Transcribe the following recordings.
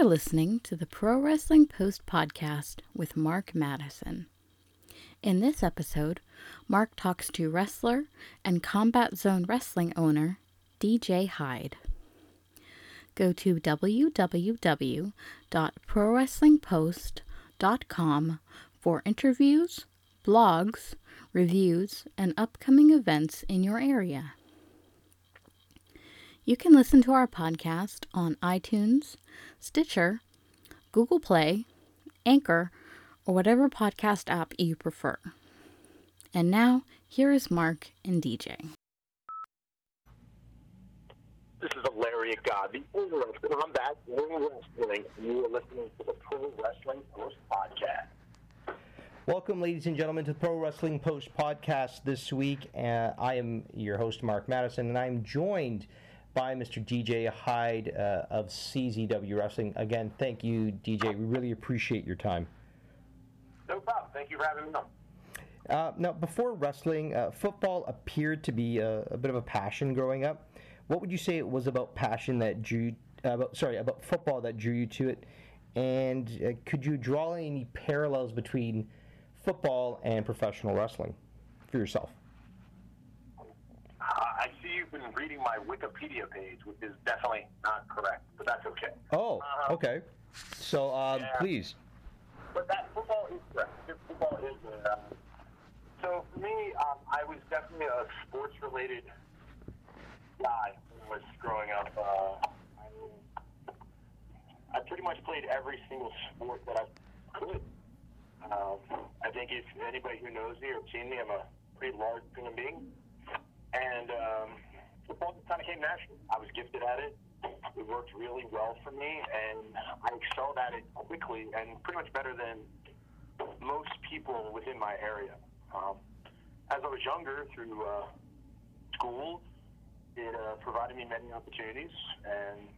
You're listening to the Pro Wrestling Post podcast with Mark Madison. In this episode, Mark talks to wrestler and Combat Zone Wrestling owner DJ Hyde. Go to www.prowrestlingpost.com for interviews, blogs, reviews, and upcoming events in your area. You can listen to our podcast on iTunes, Stitcher, Google Play, Anchor, or whatever podcast app you prefer. And now, here is Mark and DJ. This is Larry God, the owner of Combat Pro Wrestling, and you are listening to the Pro Wrestling Post Podcast. Welcome, ladies and gentlemen, to the Pro Wrestling Post podcast this week. Uh, I am your host, Mark Madison, and I'm joined by Mr. DJ Hyde uh, of CZW Wrestling. Again, thank you, DJ. We really appreciate your time. No problem. Thank you for having me on. Uh, now, before wrestling, uh, football appeared to be a, a, bit of a passion growing up. What would you say it was about passion that drew, uh, about sorry, about football that drew you to it? And uh, could you draw any parallels between football and professional wrestling for yourself? I see you've been reading my Wikipedia page, which is definitely not correct, but that's okay. Oh, uh, okay. So, um, yeah. please. But that football is correct. Football is. Uh, so for me, um, I was definitely a sports-related guy when I was growing up. Uh, I, I pretty much played every single sport that I could. Um, I think if anybody who knows me or seen me, I'm a pretty large human being. And um, football kind of came naturally. I was gifted at it. It worked really well for me, and I excelled at it quickly and pretty much better than most people within my area. Um, as I was younger, through uh, school, it uh, provided me many opportunities, and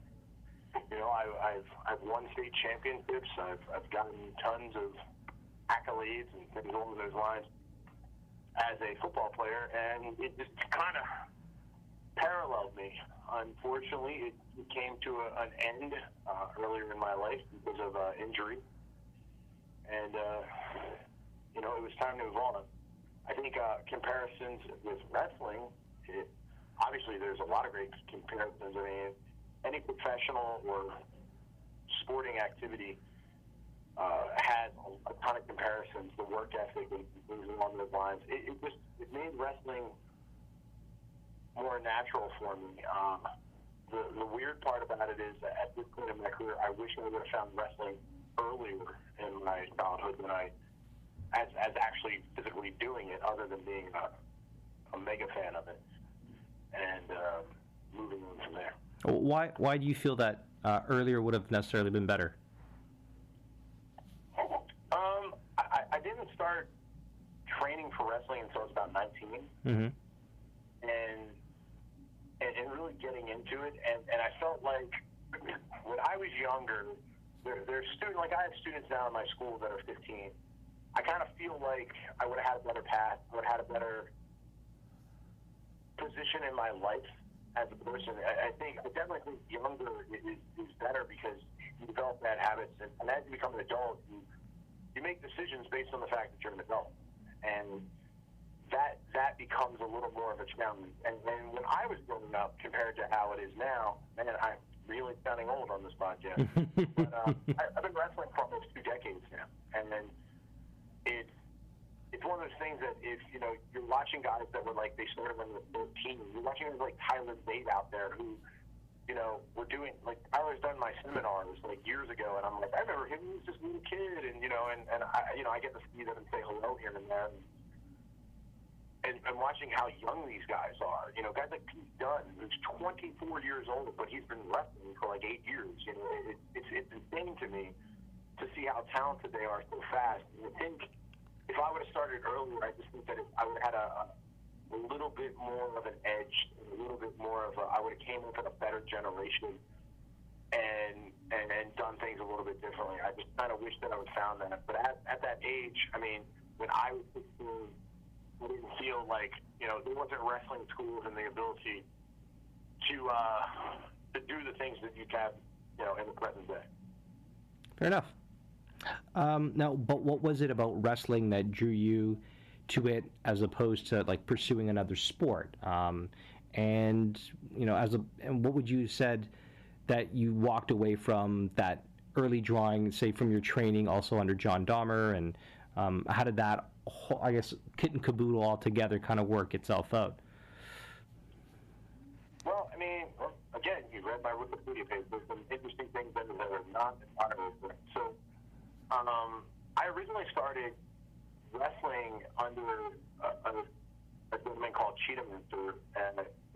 you know, I, I've I've won state championships. I've I've gotten tons of accolades and things along those lines as a football player, and it just kind of paralleled me. Unfortunately, it, came to a, an end uh, earlier in my life because of uh, injury, and uh, you know it was time to move on. I think uh, comparisons with wrestling, it, obviously there's a lot of great comparisons. I mean, any professional or sporting activity uh, had a, a ton of comparisons, the work ethic and things along those lines. It, it just it made wrestling more natural for me. Um, the, the weird part about it is that at this point in my career, I wish I would have found wrestling earlier in my childhood than I, as, as actually physically doing it, other than being a, a mega fan of it, and um, moving on from there. Why why do you feel that uh, earlier would have necessarily been better? Um I didn't start training for wrestling until I was about 19. Mm-hmm. And, and and really getting into it, and and I felt like when I was younger, there, there's students like I have students now in my school that are 15. I kind of feel like I would have had a better path, would have had a better position in my life as a person. I, I think I definitely think younger is, is better because you develop bad habits, and, and as you become an adult, you you make decisions based on the fact that you're an adult, and that that becomes a little more of a challenge. And, and when I was growing up, compared to how it is now, man, I'm really sounding old on this podcast. but um, I, I've been wrestling for almost two decades now, and then it's it's one of those things that if you know you're watching guys that were like they started when they were 13, you're watching guys like Tyler Bate out there who you know, we're doing like Tyler's done my seminars like years ago, and I'm like, I remember him. He was just a little kid, and you know, and and I, you know, I get to see them and say hello here and there. And, and watching how young these guys are, you know, guys like Pete Dunne, who's 24 years old, but he's been wrestling for like eight years. You know, it, it's it's insane to me to see how talented they are so fast. And I think if I would have started earlier, I just think that if I would have had a, a little bit more of an edge, a little bit more of a, I would have came up with a better generation and, and and done things a little bit differently. I just kind of wish that I would found that. But at, at that age, I mean, when I was 16, Didn't feel like, you know, there wasn't wrestling tools and the ability to uh, to do the things that you have, you know, in the present day. Fair enough. Um, now, but what was it about wrestling that drew you to it as opposed to like pursuing another sport? Um, and you know, as a and what would you said that you walked away from that early drawing, say from your training, also under John Dahmer, and um, how did that, I guess, kit and caboodle all together kind of work itself out? Well, I mean, again, you read my Wikipedia page. There's some interesting things in there that are not entirely correct. So, um, I originally started wrestling under a, a, a gentleman called Cheetah Minster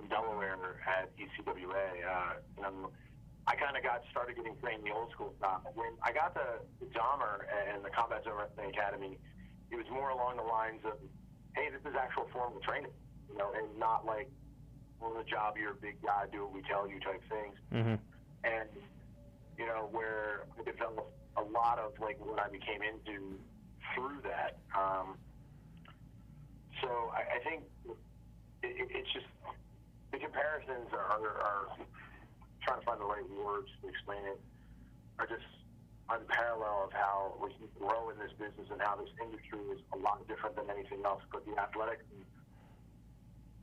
in Delaware at ECWA. Uh, know, I kind of got started getting trained in the old school style. When I got to the Dahmer and the Combat Zone Wrestling Academy, it was more along the lines of, hey, this is actual formal training, you know, and not like, well, the job, you're a big guy, do what we tell you type things. Mm-hmm. And, you know, where I developed a lot of like what I became into through that. Um, so I, I think it, it, it's just the comparisons are, are, are trying to find the right words to explain it are just unparalleled of how we can grow in this business and how this industry is a lot different than anything else. But the athletics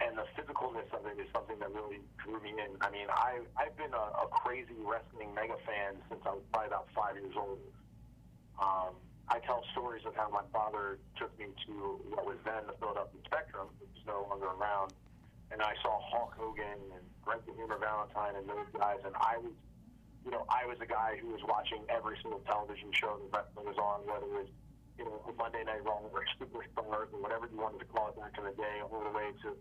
and, the physicalness of it is something that really drew me in. I mean, I I've been a, a crazy wrestling mega fan since I was probably about five years old. Um, I tell stories of how my father took me to what was then the Philadelphia Spectrum, which is no longer around, and I saw Hulk Hogan and Greg the Hammer Valentine and those guys, and I was, you know, I was a guy who was watching every single television show that wrestling was on, whether it was, you know, Monday Night Raw or Superstars or whatever you wanted to call it back in the day, all the way to,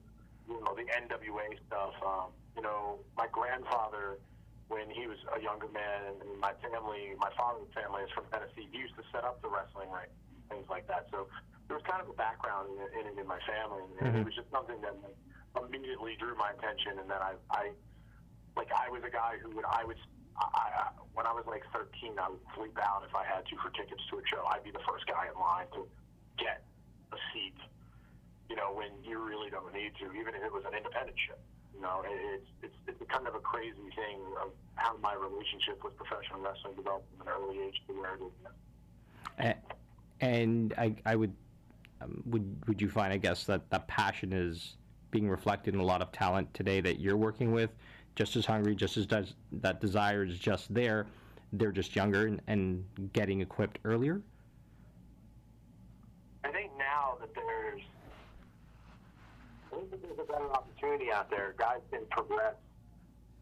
you know, the NWA stuff. Um, you know, my grandfather, when he was a younger man, and my family, my father's family is from Tennessee, he used to set up the wrestling ring, things like that. So there was kind of a background in it in, in my family, and mm-hmm. it was just something that. Like, immediately drew my attention, and then I, I like I was a guy who would I was I, when I was like 13, I would sleep out if I had to for tickets to a show. I'd be the first guy in line to get a seat. You know, when you really don't need to, even if it was an independent show. You know, it's it's it's kind of a crazy thing of how my relationship with professional wrestling developed from an early age to where it is now. And, and I I would um, would would you find I guess that that passion is being reflected in a lot of talent today that you're working with, just as hungry, just as does, that desire is just there. They're just younger and, and getting equipped earlier. I think now that there's, I think there's a better opportunity out there. Guys can progress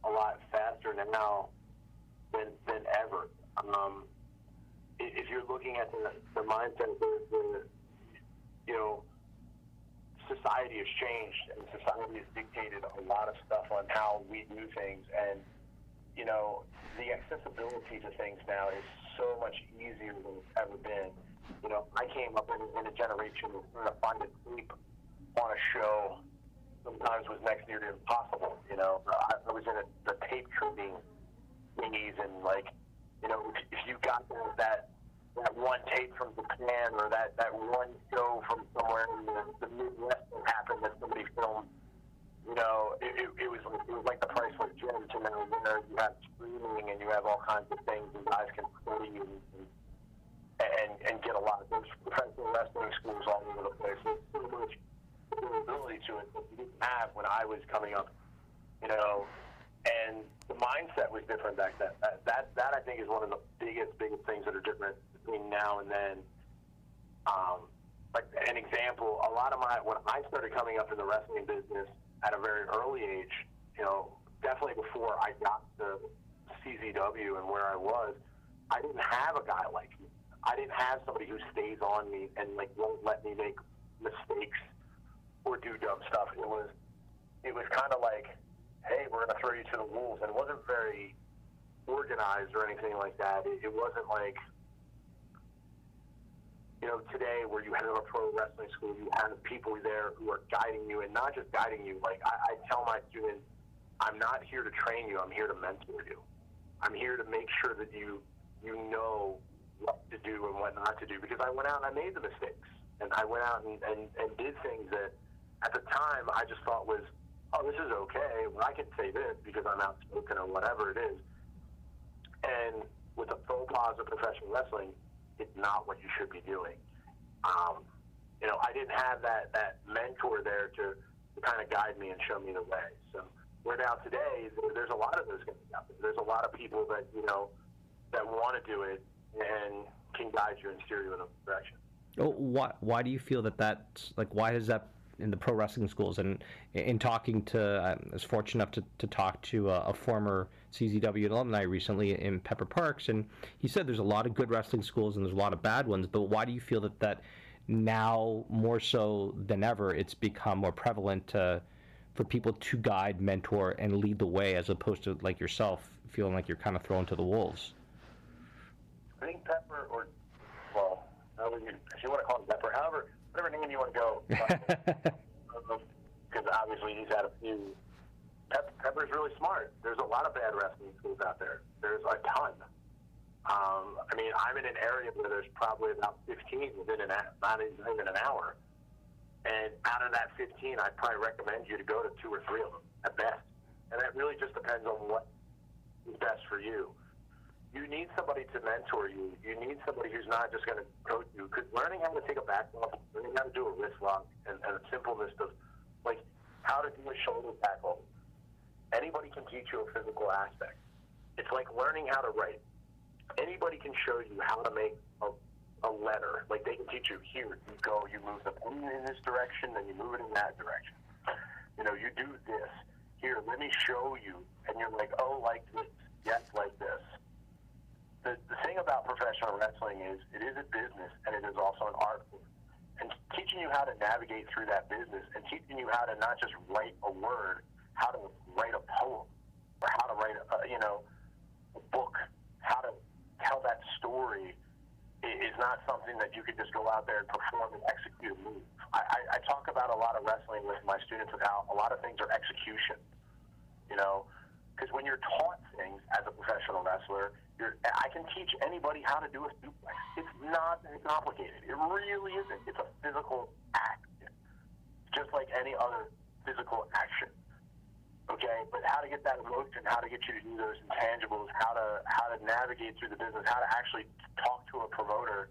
a lot faster now than than ever. Um, if you're looking at the, the mindset, the, the you know society has changed and society has dictated a lot of stuff on how we do things. And you know the accessibility to things now is so much easier than it's ever been. You know i came up in, in a generation where to find a tape on a show sometimes was next near to impossible you know. I, I was in a, the tape trading days and like you know if, if you got that that one tape from Japan or that, that one show from somewhere in the, the Midwest that happened that somebody filmed. You know, it, it, it was it was like the priceless gem to know. Know, you have streaming and you have all kinds of things, and guys can play and, and and get a lot of those professional wrestling schools all over the place. There's so much ability to it that you didn't have when I was coming up. You know, and the mindset was different back then. That, that that I think is one of the biggest biggest things that are different between now and then. Um, like an example, a lot of my when I started coming up in the wrestling business at a very early age, you know, definitely before I got to CZW and where I was, I didn't have a guy like me. I didn't have somebody who stays on me and like won't let me make mistakes or do dumb stuff. It was it was kind of like, hey, we're gonna throw you to the wolves, and it wasn't very organized or anything like that. It, it wasn't like you know, today where you have a pro wrestling school, you have people there who are guiding you and not just guiding you. Like I, I tell my students, I'm not here to train you. I'm here to mentor you. I'm here to make sure that you you know what to do and what not to do because I went out and I made the mistakes and I went out and, and, and did things that at the time I just thought was, oh, this is okay. Well, I can say this because I'm outspoken or whatever it is. And with the faux pas of professional wrestling, it's not what you should be doing. Um, you know, I didn't have that, that mentor there to, to kind of guide me and show me the way. So where now today, there's a lot of those guys out there. There's a lot of people that, you know, that want to do it and can guide you and steer you in a direction. Oh, why, why do you feel that that's, like, why is that in the pro wrestling schools? And in talking to, I was fortunate enough to, to talk to a, a former CZW alumni recently in Pepper Parks, and he said there's a lot of good wrestling schools and there's a lot of bad ones, but why do you feel that that now more so than ever it's become more prevalent to, for people to guide, mentor, and lead the way as opposed to like yourself feeling like you're kind of thrown to the wolves? I think Pepper, or well, you, if you want to call him Pepper, however, whatever name you want to go, because obviously he's had a few. Pep, Pepper's really smart. There's a lot of bad wrestling schools out there. There's a ton. Um, I mean, I'm in an area where there's probably about 15 within an not even an hour. And out of that 15, I'd probably recommend you to go to two or three of them at best. And that really just depends on what is best for you. You need somebody to mentor you. You need somebody who's not just going to coach you. Because learning how to take a back lock, learning how to do a wrist lock, and, and a simpleness of like how to do a shoulder tackle. Anybody can teach you a physical aspect. It's like learning how to write anybody can show you how to make a, a letter. Like they can teach you here, you go, you move the pen in this direction, then you move it in that direction. You know, you do this. Here, let me show you. And you're like, oh, like this. Yes, like this. The, the thing about professional wrestling is it is a business and it is also an art. And teaching you how to navigate through that business and teaching you how to not just write a word, how to write a poem or how to write, a, you know, a book, how to tell that story is not something that you could just go out there and perform and execute a move. I, I, I talk about a lot of wrestling with my students of how a lot of things are execution. You know, because when you're taught things as a professional wrestler, you're, I can teach anybody how to do a suplex. It's not complicated. It really isn't. It's a physical act, just like any other physical action okay? But how to get that emotion, how to get you to do those intangibles, how to how to navigate through the business, how to actually talk to a promoter,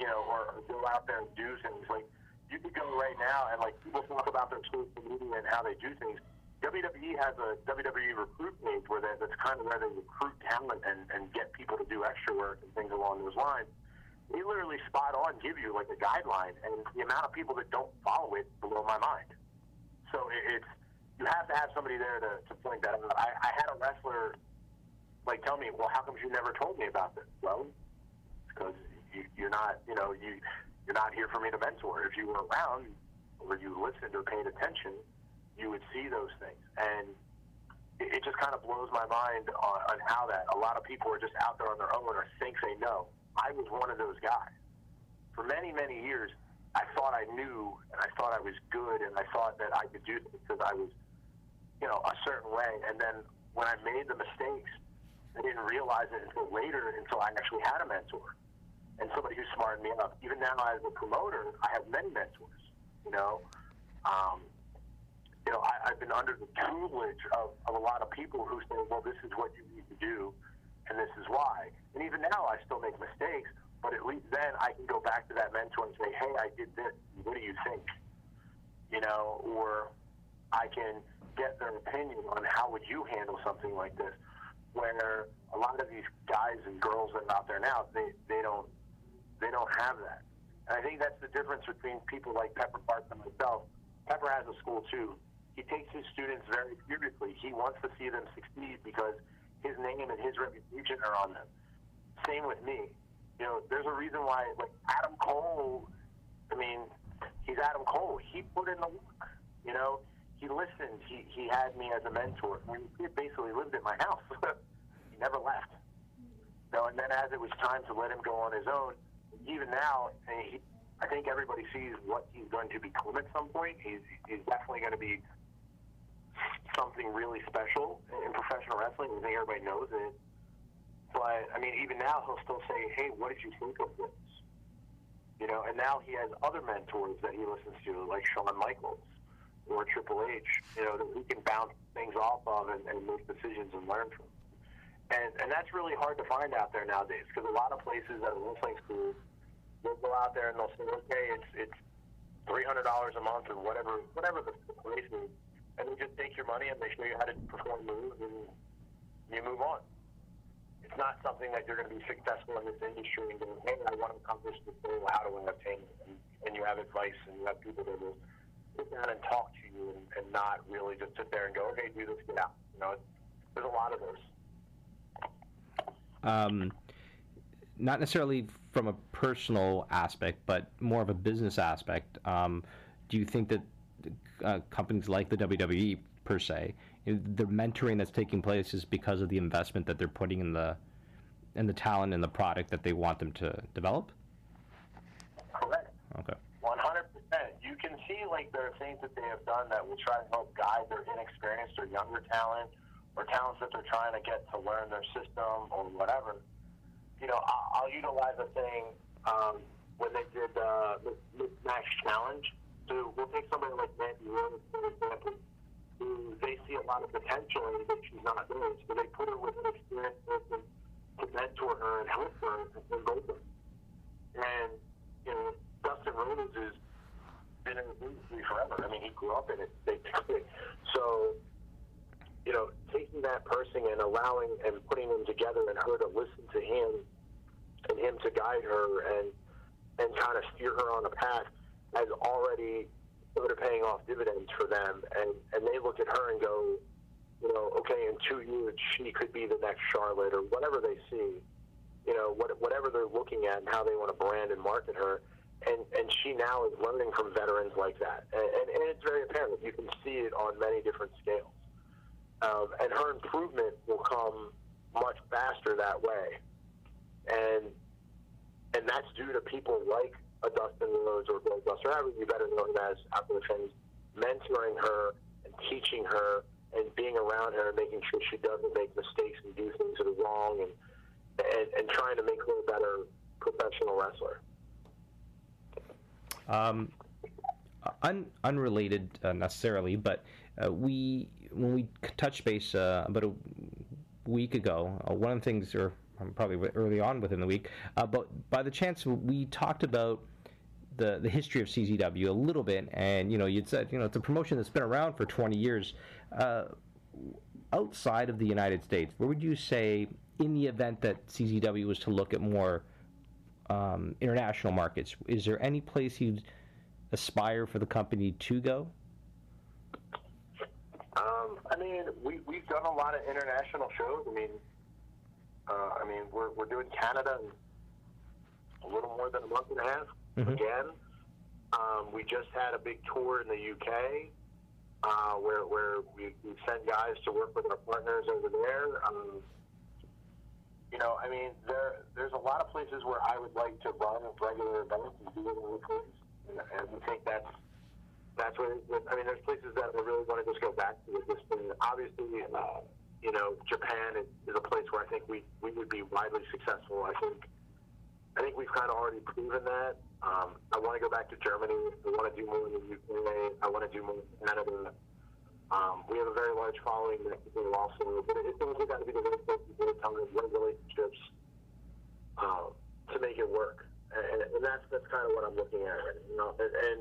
you know, or, go out there and do things. Like you could go right now and like people talk about their social media and how they do things. WWE has a WWE recruit page where they, that's kind of where they recruit talent and, and get people to do extra work and things along those lines. They literally spot on give you like a guideline, and the amount of people that don't follow it blow my mind. So it, it's you have to have somebody there to, to point that out. I, I had a wrestler like tell me, well, how come you never told me about this? Well, because you, you're not, you know, you you're not here for me to mentor. If you were around or you listened or paid attention, you would see those things. And it, it just kind of blows my mind on, on how that a lot of people are just out there on their own or think they know. I was one of those guys. For many, many years, I thought I knew and I thought I was good and I thought that I could do it because I was you know, a certain way. And then when I made the mistakes, I didn't realize it until later, until I actually had a mentor and somebody who smartened me up. Even now, as a promoter, I have many mentors. You know, um, you know, I, I've been under the tutelage of, of a lot of people who say, "Well, this is what you need to do, and this is why." And even now, I still make mistakes, but at least then I can go back to that mentor and say, "Hey, I did this. What do you think?" You know, or I can get their opinion on how would you handle something like this. Where a lot of these guys and girls that are out there now, they, they don't they don't have that. And I think that's the difference between people like Pepper Park and myself. Pepper has a school too. He takes his students very seriously. He wants to see them succeed because his name and his reputation are on them. Same with me. You know, there's a reason why, like Adam Cole. I mean, he's Adam Cole. He put in the work. You know, he listened. He, he had me as a mentor. he basically lived at my house. he never left. No, and then as it was time to let him go on his own, even now, eh, he, I think everybody sees what he's going to become at some point. He's, he's definitely going to be something really special in professional wrestling. I think everybody knows it. But, I mean, even now, he'll still say, hey, what did you think of this? You know, and now he has other mentors that he listens to, like Shawn Michaels or Triple H, you know, that we can bounce things off of and, and make decisions and learn from. and and that's really hard to find out there nowadays because a lot of places at a wrestling school they'll go out there and they'll say, okay, it's it's three hundred dollars a month or whatever whatever the place is, and they just take your money and they show you how to perform moves and you move on. It's not something that you're going to be successful in this industry and go, hey, I want to accomplish this goal. How do I obtain it? And, and you have advice and you have people that will down and talk to you and, and not really just sit there and go, okay, do this, get out. You know, there's a lot of those. Um, not necessarily from a personal aspect, but more of a business aspect. Um, do you think that uh, companies like the WWE, per se, the mentoring that's taking place is because of the investment that they're putting in the in the talent and the product that they want them to develop? Correct. Okay. 100%. You can see, like, there are things that they have done that will try to help guide their inexperienced or younger talent or talents that they're trying to get to learn their system or whatever you know, I'll, I'll utilize a thing um, when they did uh, the, Max Challenge. So we'll take somebody like Mandy Rose, for example, who they see a lot of potential in, but she's not there. So they put her with an experienced person to mentor her and help her and go them. And, you know, Dustin Rhodes has been in the industry forever. I mean, he grew up in it, basically. So, you know, taking that person and allowing and putting them together and her to listen to him and him to guide her and and kind of steer her on a path has already started paying off dividends for them. And and they look at her and go, you know, okay, in two years she could be the next Charlotte or whatever they see. You know, what, whatever they're looking at and how they want to brand and market her. And, and she now is learning from veterans like that. And, and, and it's very apparent. You can see it on many different scales. Um, and her improvement will come much faster that way and and that's due to people like a Dustin Rhodes or Bill Buster Evans, you better know him as after the fans, mentoring her and teaching her and being around her and making sure she doesn't make mistakes and do things that are wrong and and, and trying to make her a better professional wrestler. Um, un, unrelated uh, necessarily, but uh, we when we touched base uh, about a week ago, uh, one of the things, or probably early on within the week. Uh, but by the chance, we talked about the the history of CZW a little bit, and you know, you'd said you know it's a promotion that's been around for 20 years. Uh, outside of the United States, where would you say, in the event that CZW was to look at more um, international markets, is there any place you'd aspire for the company to go? Um, I mean, we, we've done a lot of international shows. I mean, uh, I mean, we're, we're doing Canada in a little more than a month and a half mm-hmm. again. Um, we just had a big tour in the UK uh, where, where we, we sent guys to work with our partners over there. Um, you know, I mean, there there's a lot of places where I would like to run regular events and do it locally, and, we think that's that's where. I mean, there's places that I really want to just go back to at this point. Obviously, uh, you know, Japan is, is a place where I think we, we would be widely successful. I think I think we've kind of already proven that. Um, I want to go back to Germany. I want to do more in the UK. I want to do more in Canada. Um, we have a very large following in Mexico also, but it's also got to be the right places, right time, right relationships uh, to make it work. And, and that's that's kind of what I'm looking at. You know, and, and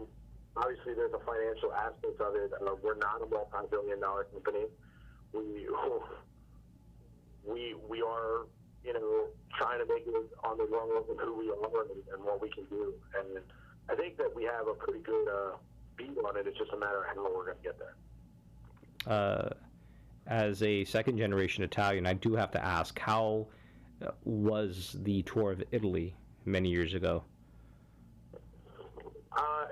obviously there's a financial aspect of it. Uh, we're not a multi-billion dollar company we we we are you know trying to make it on the rung of who we are and, and, what we can do. And I think that we have a pretty good uh, beat on it. It's just a matter of how we're going to get there. Uh, as a second generation Italian, I do have to ask how uh, was the tour of Italy many years ago? Uh,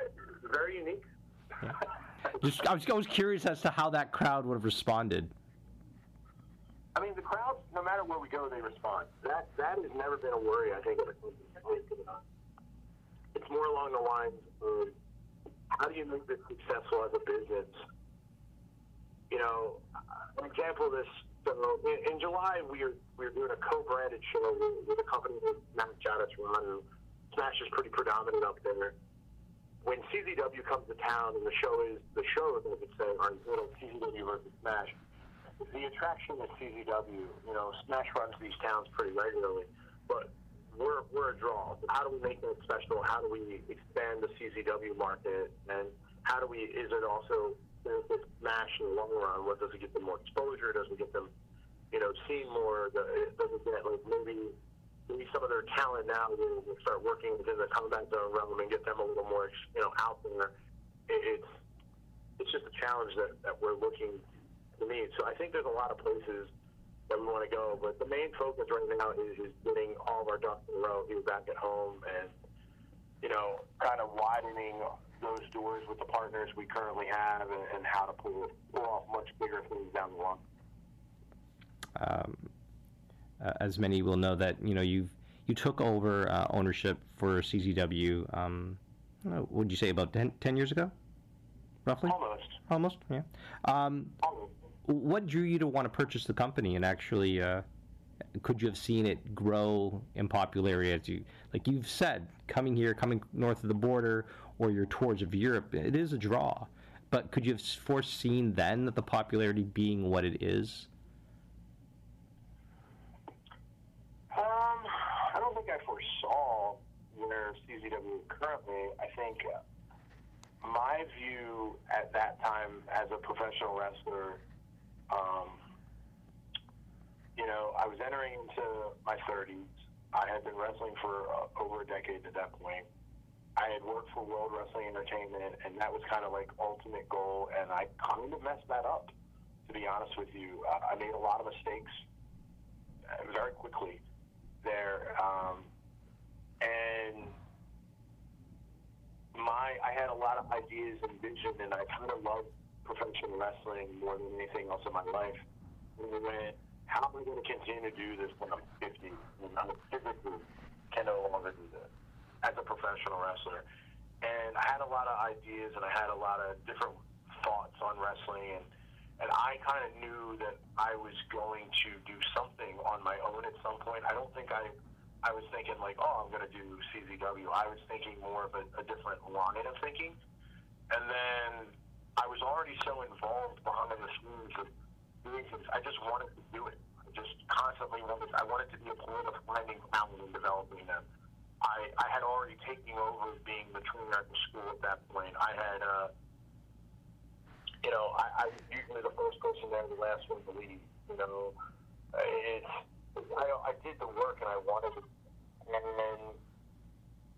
very unique. Yeah. Just, I was, I was curious as to how that crowd would have responded. I mean, the crowds, no matter where we go, they respond. That that has never been a worry. I think it's more along the lines of how do you make this successful as a business? You know, an example of this. So in, in July, we are we are doing a co-branded show with, with a company named Matt Jadis Run, Smash is pretty predominant up there. When CZW comes to town and the show is the show, I could say, are entitled CZW versus Smash the attraction is CZW. You know, Smash runs these towns pretty regularly, but we're we're a draw. How do we make that special? How do we expand the CZW market? And how do we? Is it also benefit Smash in the long run? What does it get them more exposure? Does it get them, you know, seeing more? Does it get like maybe maybe some of their talent now will, start working within the combat zone realm and get them a little more, you know, out there. It, it's it's just a challenge that, that we're looking to meet. So I think there's a lot of places that we want to go. But the main focus right now is, is getting all of our ducks in a row here back at home and, you know, kind of widening those doors with the partners we currently have and, and how to pull, pull off much bigger things down the line. Um, uh, as many will know that you know you've you took over uh, ownership for CZW. Um, would you say about 10, 10, years ago, roughly? Almost. Almost, yeah. Um, Almost what drew you to want to purchase the company and actually uh, could you have seen it grow in popularity as you like you've said coming here coming north of the border or your tours of europe it is a draw but could you have foreseen then that the popularity being what it is um, i don't think i foresaw where czw currently i think uh, my view at that time as a professional wrestler um, you know, I was entering into my 30s. I had been wrestling for uh, over a decade at that point. I had worked for World Wrestling Entertainment, and that was kind of like ultimate goal. And I kind of messed that up, to be honest with you. Uh, I made a lot of mistakes uh, very quickly there, um, and my I had a lot of ideas and vision, and I kind of loved professional wrestling more than anything else in my life. And we went, how am I going to continue to do this when I'm 50 and I physically can no longer do this as a professional wrestler? And I had a lot of ideas and I had a lot of different thoughts on wrestling and and I kind of knew that I was going to do something on my own at some point. I don't think I I was thinking like, oh, I'm going to do CZW. I was thinking more of a, a different line of thinking. And then I was already so involved behind the scenes of doing things. I just wanted to do it. I just constantly wanted. I wanted to be a part of finding talent and developing them. I I had already taken over being the trainer at the school at that point. I had. Uh, you know, I, I was usually the first person there, the last one to leave. You know, it's I, I did the work and I wanted it, and then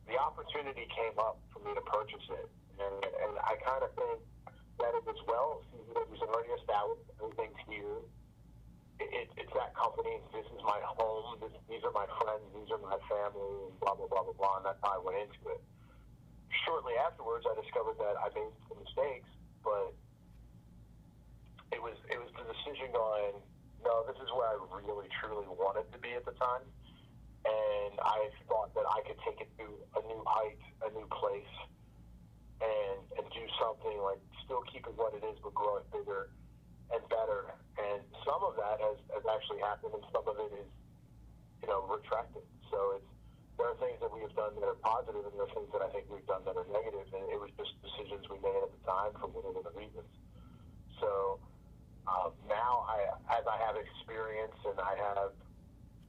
the opportunity came up for me to purchase it, and and I kind of think that it as well. He's already established everything's here. It, it, it's that company. This is my home. This, these are my friends. These are my family. Blah blah blah blah blah. And that's how I went into it. Shortly afterwards, I discovered that I made some mistakes, but it was it was the decision going. No, this is where I really truly wanted to be at the time, and I thought that I could take it to a new height, a new place, and and do something like still keep it what it is, but grow it bigger and better. And some of that has, has actually happened, and some of it is, you know, retracted. So it's there are things that we have done that are positive, and there are things that I think we've done that are negative. And it was just decisions we made at the time for whatever the reasons. So um, now, I as I have experience and I have,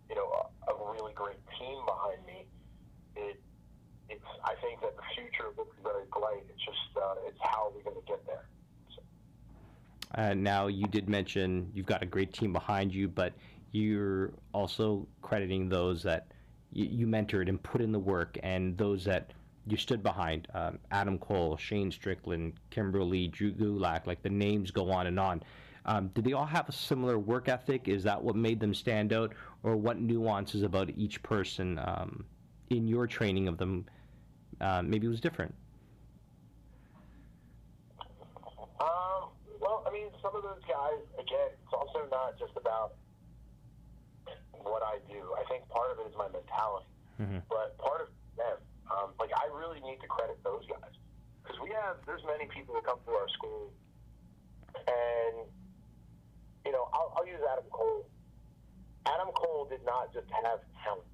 you know, a, a really great team behind me, it it's I think that the future looks very bright. It's just uh, it's how we're going to get there. Uh, now you did mention you've got a great team behind you, but you're also crediting those that you, you mentored and put in the work, and those that you stood behind. Um, Adam Cole, Shane Strickland, Kimber Lee, Drew Gulak, like the names go on and on. Um, did they all have a similar work ethic? Is that what made them stand out, or what nuances about each person um, in your training of them uh, maybe was different? Um, well, I mean, some of those guys, again, it's also not just about what I do. I think part of it is my mentality, mm-hmm. but part of them, um, like I really need to credit those guys because we have there's many people that come through our school, and you know, I'll, I'll use Adam Cole. Adam Cole did not just have talent;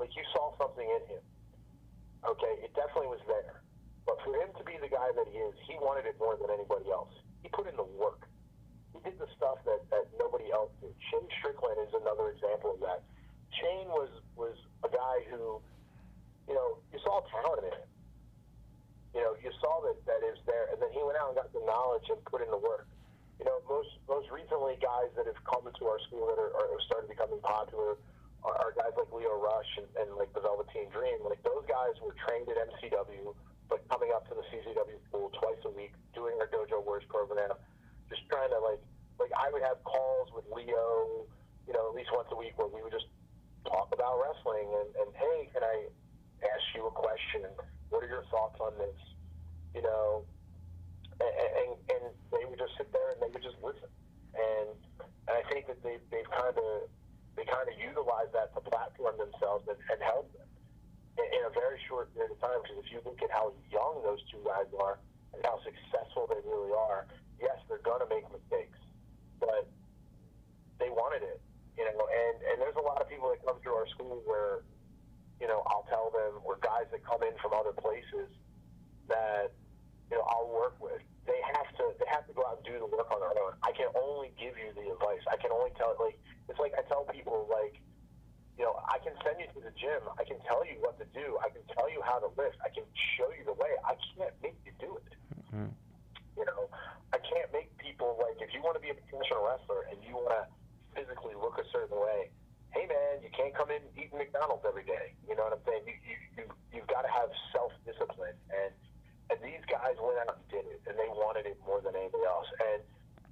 like you saw something in him Okay, it definitely was there. But for him to be the guy that he is, he wanted it more than anybody else. He put in the work he did the stuff that, that nobody else did. Shane Strickland is another example of that. Shane was was a guy who, you know, you saw talent in him. You know, you saw that that is there, and then he went out and got the knowledge and put in the work. You know, most most recently guys that have come into our school that are, are started becoming popular are, are guys like Lio Rush and, and like the Velveteen Dream. Like those guys were trained at MCW, but coming up to the CZW school twice a week, doing their Dojo Wars program just trying to like like I would have calls with Lio, you know, at least once a week where we would just talk about wrestling and, and hey, can I ask you a question? What are your thoughts on this? You know, and, and, and they would just sit there and they would just listen. And, and I think that they, they've kind of they kind of utilized that to platform themselves and, and help them in, in a very short period of time. Because if you look at how young those two guys are and how successful they really are, yes, they're to make mistakes, but they wanted it, you know. And and there's a lot of people that come through our school where, you know, I'll tell them, or guys that come in from other places that you know I'll work with. They have to they have to go out and do the work on their own. I can only give you the advice. I can only tell like it's like I tell people like you know I can send you to the gym. I can tell you what to do. I can tell you how to lift. I can show you the way. I can't make you do it. Mm-hmm. You know, I can't make people like if you want to be a professional wrestler and you want to physically look a certain way. Hey man, you can't come in eating McDonald's every day. You know what I'm saying? You you, you you've got to have self discipline and and these guys went out and did it, and they wanted it more than anybody else. And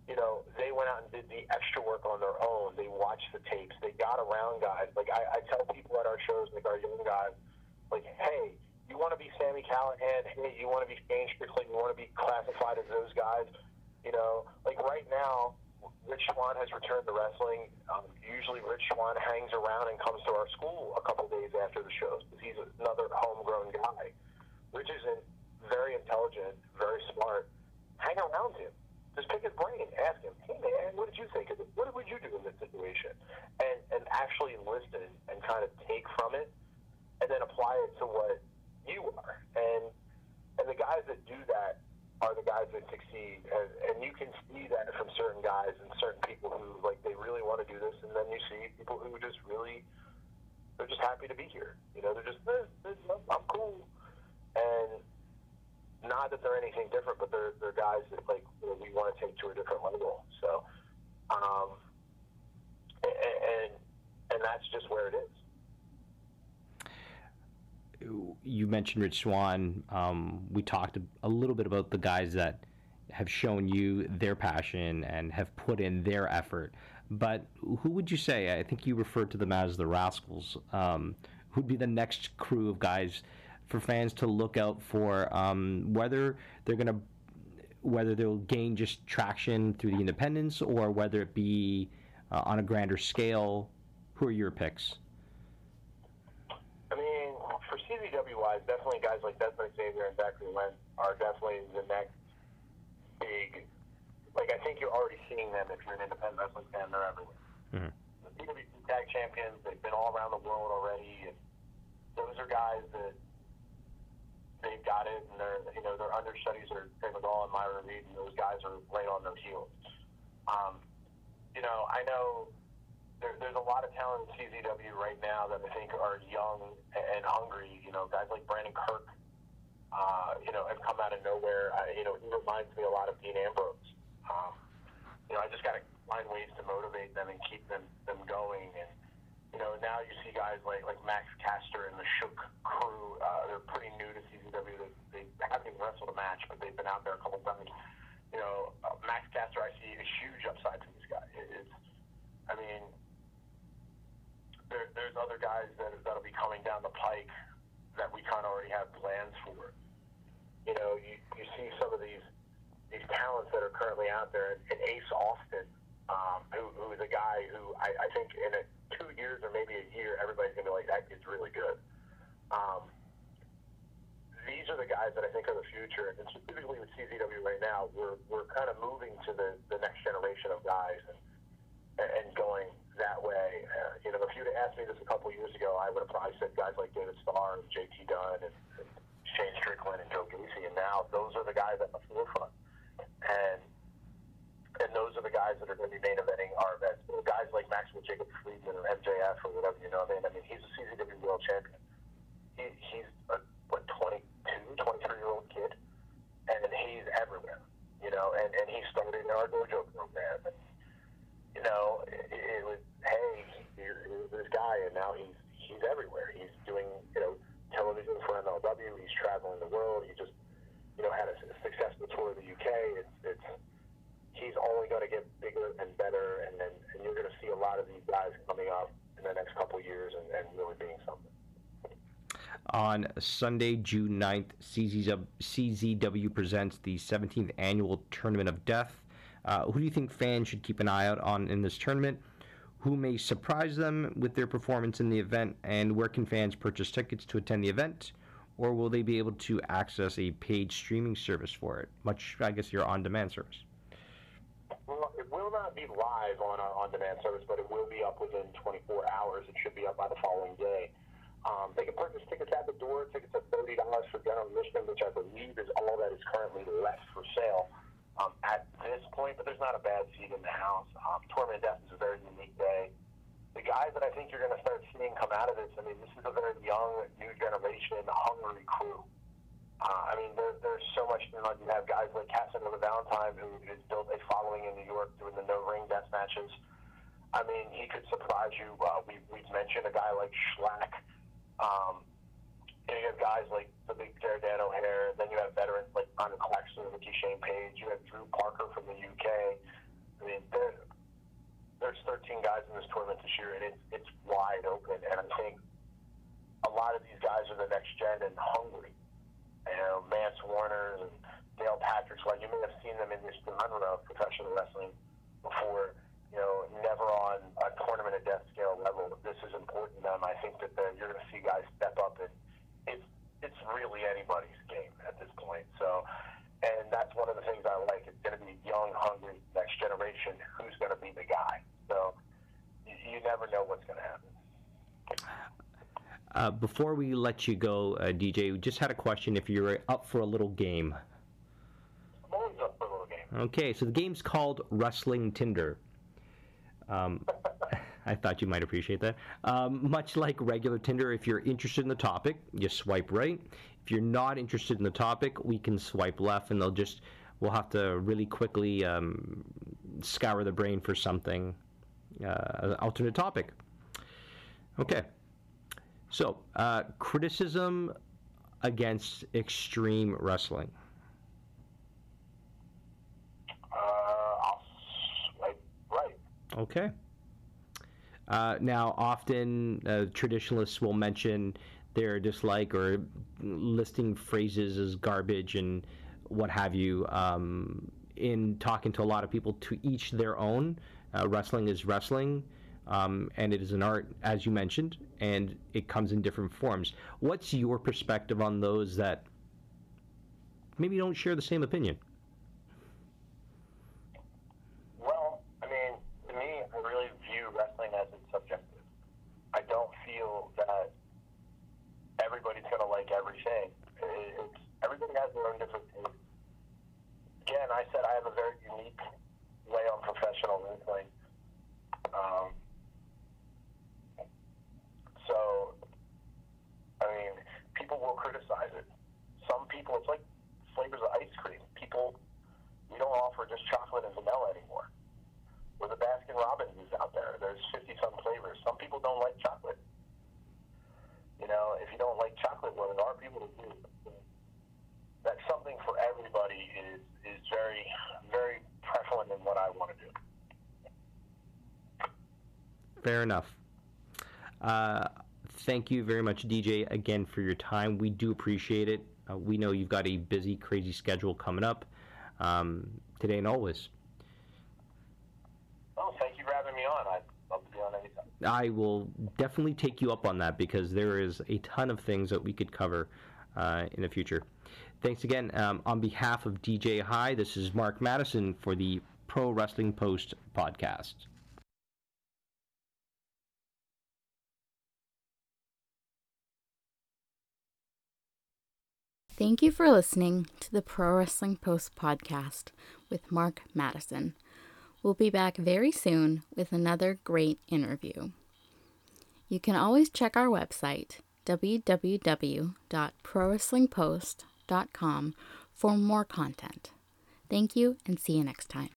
you know, they went out and did the extra work on their own. They watched the tapes. They got around guys. Like I, I tell people at our shows, like our young guys, like, hey, you want to be Sami Callihan? Hey, you want to be Shane Strickland? You want to be classified as those guys? You know, like right now, Rich Swann has returned to wrestling. Um, usually, Rich Swann hangs around and comes to our school a couple days after the shows because he's another homegrown guy. Rich isn't very intelligent, very smart. Hang around him. Just pick his brain. Ask him, hey man, what did you think of it? What would you do in this situation? And and actually listen and kind of take from it, and then apply it to what you are. And and the guys that do that are the guys that succeed. And, and you can see that from certain guys and certain people who like they really want to do this, and then you see people who just really they're just happy to be here. You know, they're just eh, eh, I'm cool. And not that they're anything different, but they're they're guys that like we want to take to a different level. So, um, and and that's just where it is. You mentioned Rich Swann. Um, we talked a little bit about the guys that have shown you their passion and have put in their effort. But who would you say? I think you referred to them as the Rascalz. Um, who'd be the next crew of guys? for fans to look out for um, whether they're going to whether they'll gain just traction through the independents or whether it be uh, on a grander scale. Who are your picks? I mean, for Wise, definitely guys like Dezmond Xavier and Zachary Wentz are definitely the next big. Like I think you're already seeing them if you're an independent wrestling fan. They're everywhere. Mm-hmm. The PWG tag champions, they've been all around the world already, and those are guys that they've got it, and their you know their understudies are Trey Miguel and Myron Reed, and those guys are right on their heels. Um, you know, I know there, there's a lot of talent in CZW right now that I think are young and hungry. You know, guys like Brandon Kirk, uh, you know, have come out of nowhere. I, you know, he reminds me a lot of Dean Ambrose. Um, you know, I just got to find ways to motivate them and keep them them going and you know, now you see guys like like Max Caster and the Shook crew. Uh, they're pretty new to CZW. They, they haven't even wrestled a match, but they've been out there a couple times. You know, uh, Max Caster, I see a huge upside to this guy. It, it's, I mean, there, there's other guys that that'll be coming down the pike that we kind of already have plans for. You know, you you see some of these these talents that are currently out there, and Ace Austin um, who, who is a guy who I, I think in a, two years or maybe a year, everybody's to be like, that kid's really good. Um, these are the guys that I think are the future. And specifically with CZW right now, we're, we're kind of moving to the, the next generation of guys and, and going that way. You'd asked me this a couple years ago, I would have probably said guys like David Starr and JT Dunn and, Shane Strickland and Joe Gacy. And now those are the guys at the forefront. And and those are the guys that are going to be main eventing our events. You know, guys like Maxwell Jacob Friedman or MJF or whatever you know. I mean, I mean, he's a CZW World Champion. He, he's a what 22, 23 year old kid, and he's everywhere. You know, and and he started in our dojo program. And, you know, it, it, this guy, and now he's he's everywhere. He's doing you know television for MLW. He's traveling the world. He just you know had a, a successful tour of the UK. It's it's he's only going to get bigger and better, and then and you're going to see a lot of these guys coming up in the next couple years and, and really being something. On Sunday, June 9th, CZW, CZW presents the 17th annual Tournament of Death. Uh, who do you think fans should keep an eye out on in this tournament? Who may surprise them with their performance in the event? And where can fans purchase tickets to attend the event? Or will they be able to access a paid streaming service for it? Much, I guess, your on demand service. Well, it will not be live on our on-demand service, but it will be up within 24 hours. It should be up by the following day. Um, they can purchase tickets at the door. Tickets are thirty dollars for general admission, which I believe is all that is currently left for sale um, at this point. But there's not a bad seat in the house. Um, Tournament Death is a very unique day. The guys that I think you're going to start seeing come out of this, I mean, this is a very young, new generation, hungry crew. Uh, I mean, there, there's so much. You, know, you have guys like Casanova Valentine, who has built a following in New York doing the no ring death matches. I mean, he could surprise you. Uh, we, we've mentioned a guy like Shlak. Um, and you have guys like the big Jared Dan O'Hare. Then you have veterans like Brandon Claxton, Ricky Shane Page. You have Drew Parker from the UK. I mean, there, there's 13 guys in this tournament this year, and it's it's wide open. And I think a lot of these guys are the next gen and hungry. You know, Mance Warner and Dale Patricks. While you may have seen them in this genre of professional wrestling before, you know, never on a tournament of death scale level. This is important to them. I think that the, you're going to see guys step up, and it's it's really anybody's game at this point. So, and that's one of the things I like. It's going to be young, hungry, next generation. Who's going to be the guy? So, you, you never know what's going to happen. Uh, before we let you go, uh, DJ, we just had a question if you're up for a little game. I'm always up for a little game. Okay, so the game's called Wrestling Tinder. Um, I thought you might appreciate that. Um, much like regular Tinder, if you're interested in the topic, you swipe right. If you're not interested in the topic, we can swipe left, and they'll just we'll have to really quickly um, scour the brain for something uh, an alternate topic. Okay. So, uh, criticism against extreme wrestling. Uh, right. Okay. Uh, now, often uh, traditionalists will mention their dislike or listing phrases as garbage and what have you. Um, in talking to a lot of people, to each their own. Uh, wrestling is wrestling, um, and it is an art, as you mentioned, and it comes in different forms. What's your perspective on those that maybe don't share the same opinion? Well, I mean, to me, I really view wrestling as it's subjective. I don't feel that everybody's going to like everything. It's, everybody has their own different taste. Again, I said I have a very unique way on professional wrestling. Um, so, I mean, people will criticize it. It's like flavors of ice cream. People, we don't offer just chocolate and vanilla anymore. Or the Baskin Robbins is out there. There's 50 some flavors. Some people don't like chocolate. You know, if you don't like chocolate, well, there are people that do. That something for everybody is is very very prevalent in what I want to do. Fair enough. Uh, thank you very much, DJ, again for your time. We do appreciate it. Uh, we know you've got a busy, crazy schedule coming up um, today and always. Well, thank you for having me on. I'd love to be on anytime. I will definitely take you up on that because there is a ton of things that we could cover uh, in the future. Thanks again. Um, on behalf of DJ Hyde, this is Mark Madison for the Pro Wrestling Post podcast. Thank you for listening to the Pro Wrestling Post podcast with Mark Madison. We'll be back very soon with another great interview. You can always check our website, www.prowrestlingpost.com, for more content. Thank you and see you next time.